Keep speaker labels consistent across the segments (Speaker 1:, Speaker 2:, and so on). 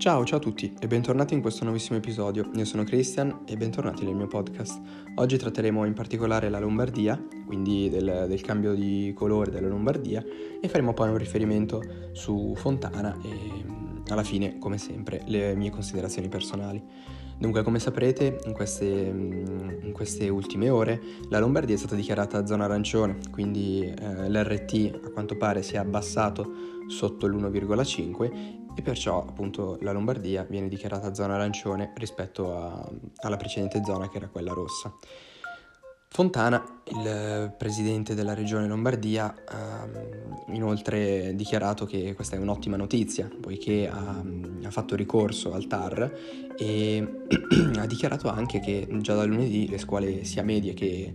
Speaker 1: Ciao, ciao a tutti e bentornati in questo nuovissimo episodio. Io sono Christian e bentornati nel mio podcast. Oggi tratteremo in particolare la Lombardia, quindi del, del cambio di colore della Lombardia, e faremo poi un riferimento su Fontana e alla fine, come sempre, le mie considerazioni personali. Dunque, come saprete, in queste, in queste, ultime ore la Lombardia è stata dichiarata zona arancione, quindi eh, l'RT a quanto pare si è abbassato sotto l'1,5 e perciò appunto la Lombardia viene dichiarata zona arancione rispetto a, alla precedente zona che era quella rossa. Fontana, il presidente della regione Lombardia, ha inoltre dichiarato che questa è un'ottima notizia, poiché ha, ha fatto ricorso al TAR e ha dichiarato anche che già da lunedì le scuole sia medie che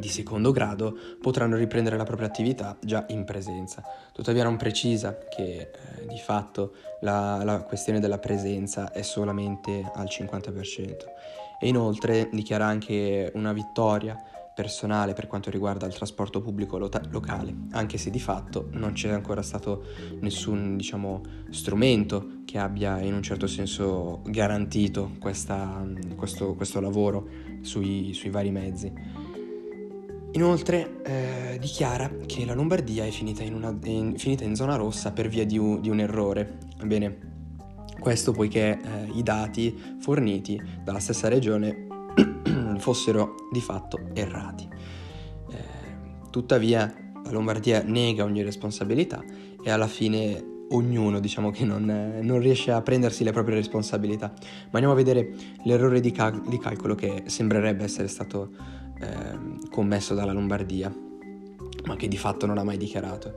Speaker 1: di secondo grado potranno riprendere la propria attività già in presenza. Tuttavia non precisa che eh, di fatto la, la questione della presenza è solamente al 50% e inoltre dichiara anche una vittoria personale per quanto riguarda il trasporto pubblico lo- locale, anche se di fatto non c'è ancora stato nessun diciamo, strumento che abbia in un certo senso garantito questa, questo, questo, lavoro sui, sui vari mezzi. Inoltre eh, dichiara che la Lombardia è finita in, una, in, finita in zona rossa per via di un, di un errore. Bene, questo poiché eh, i dati forniti dalla stessa regione fossero di fatto errati. Eh, tuttavia la Lombardia nega ogni responsabilità e alla fine ognuno diciamo che non, non, riesce a prendersi le proprie responsabilità. Ma andiamo a vedere l'errore di, cal- di calcolo che sembrerebbe essere stato eh, commesso dalla Lombardia, ma che di fatto non ha mai dichiarato.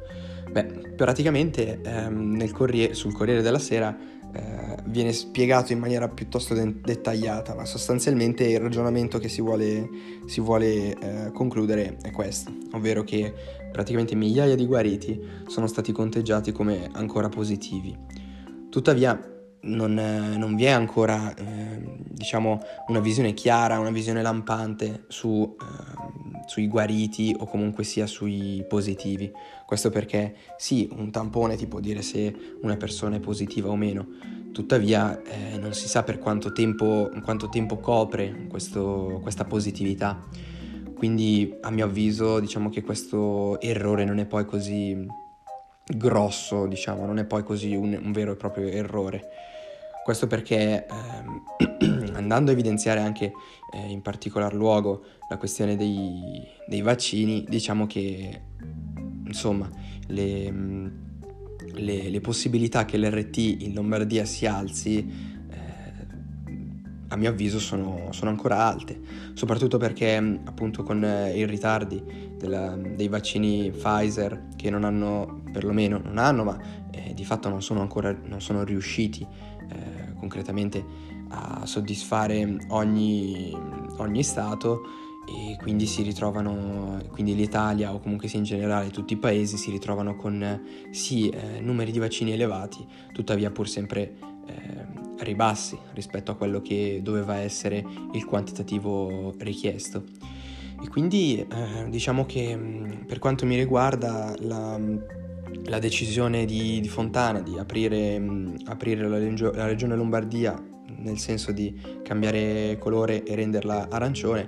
Speaker 1: Beh, praticamente ehm, corriere, sul Corriere della Sera eh, viene spiegato in maniera piuttosto de- dettagliata, ma sostanzialmente il ragionamento che si vuole, si vuole eh, concludere è questo, ovvero che praticamente migliaia di guariti sono stati conteggiati come ancora positivi. Tuttavia non, non vi è ancora eh, diciamo una visione chiara, una visione lampante su, eh, sui guariti o comunque sia sui positivi. Questo perché sì, un tampone ti può dire se una persona è positiva o meno, tuttavia eh, non si sa per quanto tempo, quanto tempo copre questo, questa positività. Quindi a mio avviso diciamo che questo errore non è poi così grosso, diciamo, non è poi così un, un vero e proprio errore. Questo perché ehm, andando a evidenziare anche eh, in particolar luogo la questione dei, dei vaccini, diciamo che insomma le, le, le, possibilità che l'RT in Lombardia si alzi eh, a mio avviso sono, sono, ancora alte, soprattutto perché appunto con eh, i ritardi della, dei vaccini Pfizer che non hanno, perlomeno non hanno, ma eh, di fatto non sono ancora non sono riusciti eh, concretamente a soddisfare ogni, ogni Stato e quindi si ritrovano, quindi l'Italia o comunque sia in generale tutti i paesi si ritrovano con sì eh, numeri di vaccini elevati, tuttavia pur sempre eh, ribassi rispetto a quello che doveva essere il quantitativo richiesto. E quindi eh, diciamo che mm, per quanto mi riguarda la la decisione di, di Fontana di aprire, mh, aprire la, Regio- la, regione Lombardia nel senso di cambiare colore e renderla arancione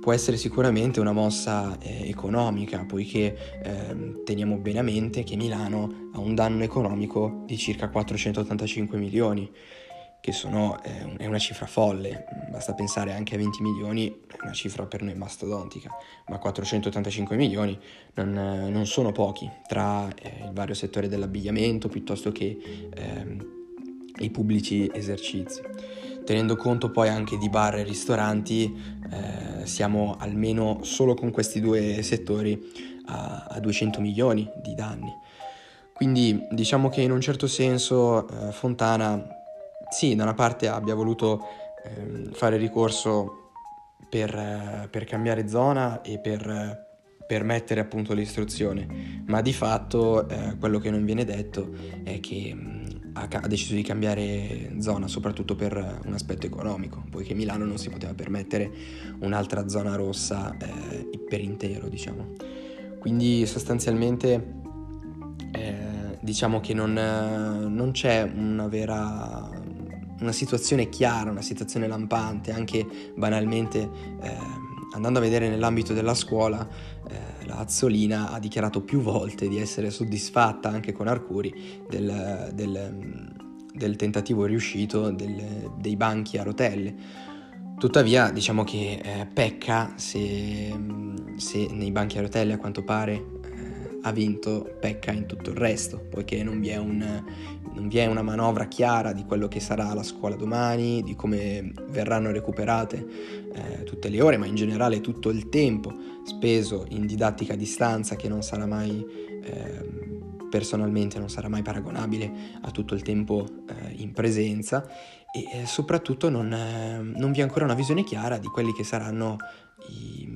Speaker 1: può essere sicuramente una mossa eh, economica poiché eh, teniamo bene a mente che Milano ha un danno economico di circa 485 milioni che sono, eh, è una cifra folle, basta pensare anche a 20 milioni, è una cifra per noi mastodontica, ma 485 milioni non, eh, non sono pochi tra eh, il vario settore dell'abbigliamento piuttosto che ehm, i pubblici esercizi. Tenendo conto poi anche di bar e ristoranti, eh, siamo almeno solo con questi due settori a, a 200 milioni di danni. Quindi diciamo che in un certo senso eh, Fontana sì, da una parte abbia voluto eh, fare ricorso per, eh, per, cambiare zona e per eh, permettere appunto l'istruzione, ma di fatto eh, quello che non viene detto è che mh, ha, ha, deciso di cambiare zona soprattutto per un aspetto economico, poiché Milano non si poteva permettere un'altra zona rossa eh, per intero, diciamo. Quindi sostanzialmente eh, diciamo che non, non c'è una vera una situazione chiara, una situazione lampante, anche banalmente eh, andando a vedere nell'ambito della scuola, eh, la Azzolina ha dichiarato più volte di essere soddisfatta anche con Arcuri del, del, del tentativo riuscito del, dei banchi a rotelle. Tuttavia diciamo che eh, pecca se, se, nei banchi a rotelle a quanto pare ha vinto, pecca in tutto il resto, poiché non vi, un, non vi, è una manovra chiara di quello che sarà la scuola domani, di come verranno recuperate eh, tutte le ore, ma in generale tutto il tempo speso in didattica a distanza che non sarà mai ehm, personalmente non sarà mai paragonabile a tutto il tempo eh, in presenza. E eh, soprattutto non, eh, non, vi è ancora una visione chiara di quelli che saranno i,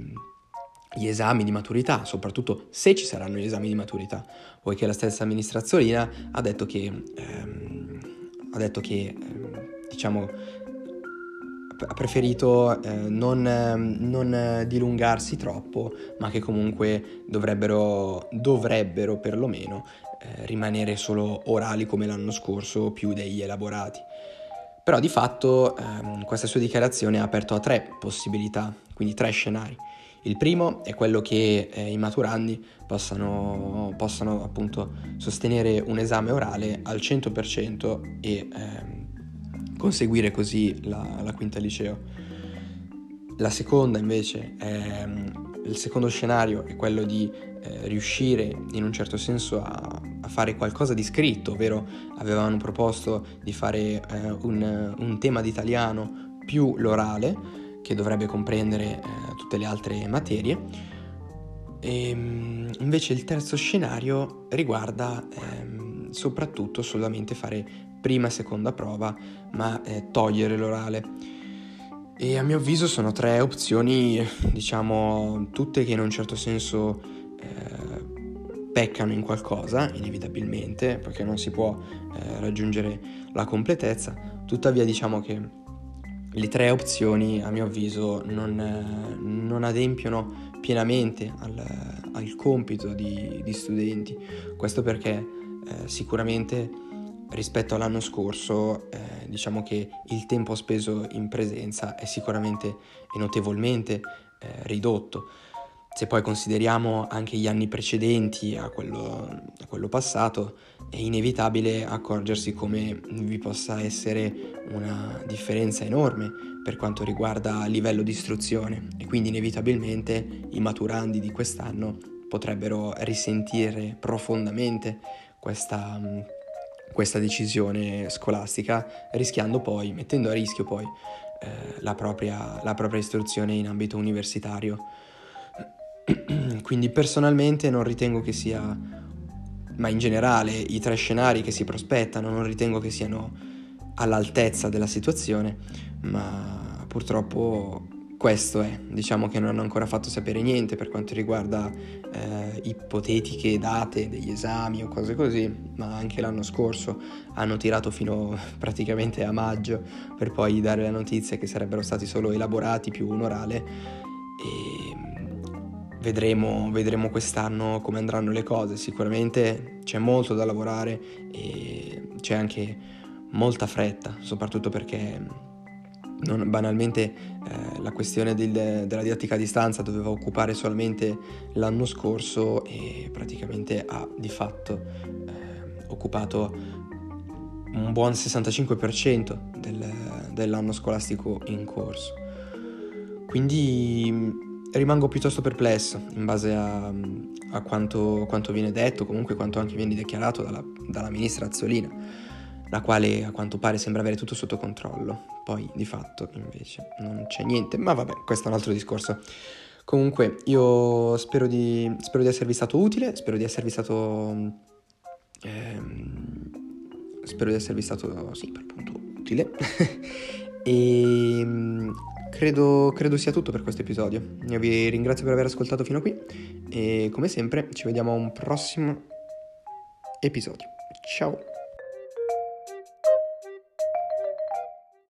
Speaker 1: gli esami di maturità, soprattutto se ci saranno gli esami di maturità, poiché la stessa amministrazione ha detto che, ehm, ha detto che ehm, diciamo, ha preferito eh, non, non, dilungarsi troppo, ma che comunque dovrebbero, dovrebbero perlomeno eh, rimanere solo orali come l'anno scorso, più degli elaborati. Però di fatto ehm, questa sua dichiarazione ha aperto a tre possibilità, quindi tre scenari. Il primo è quello che eh, i maturandi possano, possano, appunto sostenere un esame orale al 100% e ehm, conseguire così la, la, quinta liceo. La seconda invece è il secondo scenario è quello di eh, riuscire in un certo senso a, a, fare qualcosa di scritto, ovvero avevano proposto di fare eh, un, un, tema di italiano più l'orale, che dovrebbe comprendere eh, tutte le altre materie. E, ehm, invece il terzo scenario riguarda ehm, soprattutto solamente fare prima e seconda prova, ma eh, togliere l'orale. E a mio avviso sono tre opzioni, diciamo, tutte che in un certo senso eh, peccano in qualcosa, inevitabilmente, perché non si può eh, raggiungere la completezza. Tuttavia diciamo che le tre opzioni, a mio avviso, non, non adempiono pienamente al, al compito di, di, studenti. Questo perché eh, sicuramente rispetto all'anno scorso eh, diciamo che il tempo speso in presenza è sicuramente e notevolmente eh, ridotto. Se poi consideriamo anche gli anni precedenti a quello, a quello, passato, è inevitabile accorgersi come vi possa essere una differenza enorme per quanto riguarda livello di istruzione e quindi inevitabilmente i maturandi di quest'anno potrebbero risentire profondamente questa questa decisione scolastica, rischiando poi, mettendo a rischio poi eh, la, propria, la propria istruzione in ambito universitario. Quindi personalmente non ritengo che sia, ma in generale i tre scenari che si prospettano non ritengo che siano all'altezza della situazione, ma purtroppo questo è, diciamo che non hanno ancora fatto sapere niente per quanto riguarda eh, ipotetiche date degli esami o cose così, ma anche l'anno scorso hanno tirato fino praticamente a maggio per poi dare la notizia che sarebbero stati solo elaborati più un orale e vedremo, vedremo quest'anno come andranno le cose, sicuramente c'è molto da lavorare e c'è anche molta fretta, soprattutto perché non, banalmente eh, la questione del, della didattica a distanza doveva occupare solamente l'anno scorso e praticamente ha di fatto eh, occupato un buon 65% del, dell'anno scolastico in corso. Quindi rimango piuttosto perplesso in base a, a quanto, quanto, viene detto, comunque quanto anche viene dichiarato dalla, dalla ministra Azzolina la quale a quanto pare sembra avere tutto sotto controllo. Poi di fatto invece non c'è niente, ma vabbè, questo è un altro discorso. Comunque io spero di, spero di esservi stato utile, spero di esservi stato... Ehm, spero di esservi stato, sì, per appunto utile. e credo, credo sia tutto per questo episodio. Io vi ringrazio per aver ascoltato fino a qui e come sempre ci vediamo a un prossimo episodio. Ciao!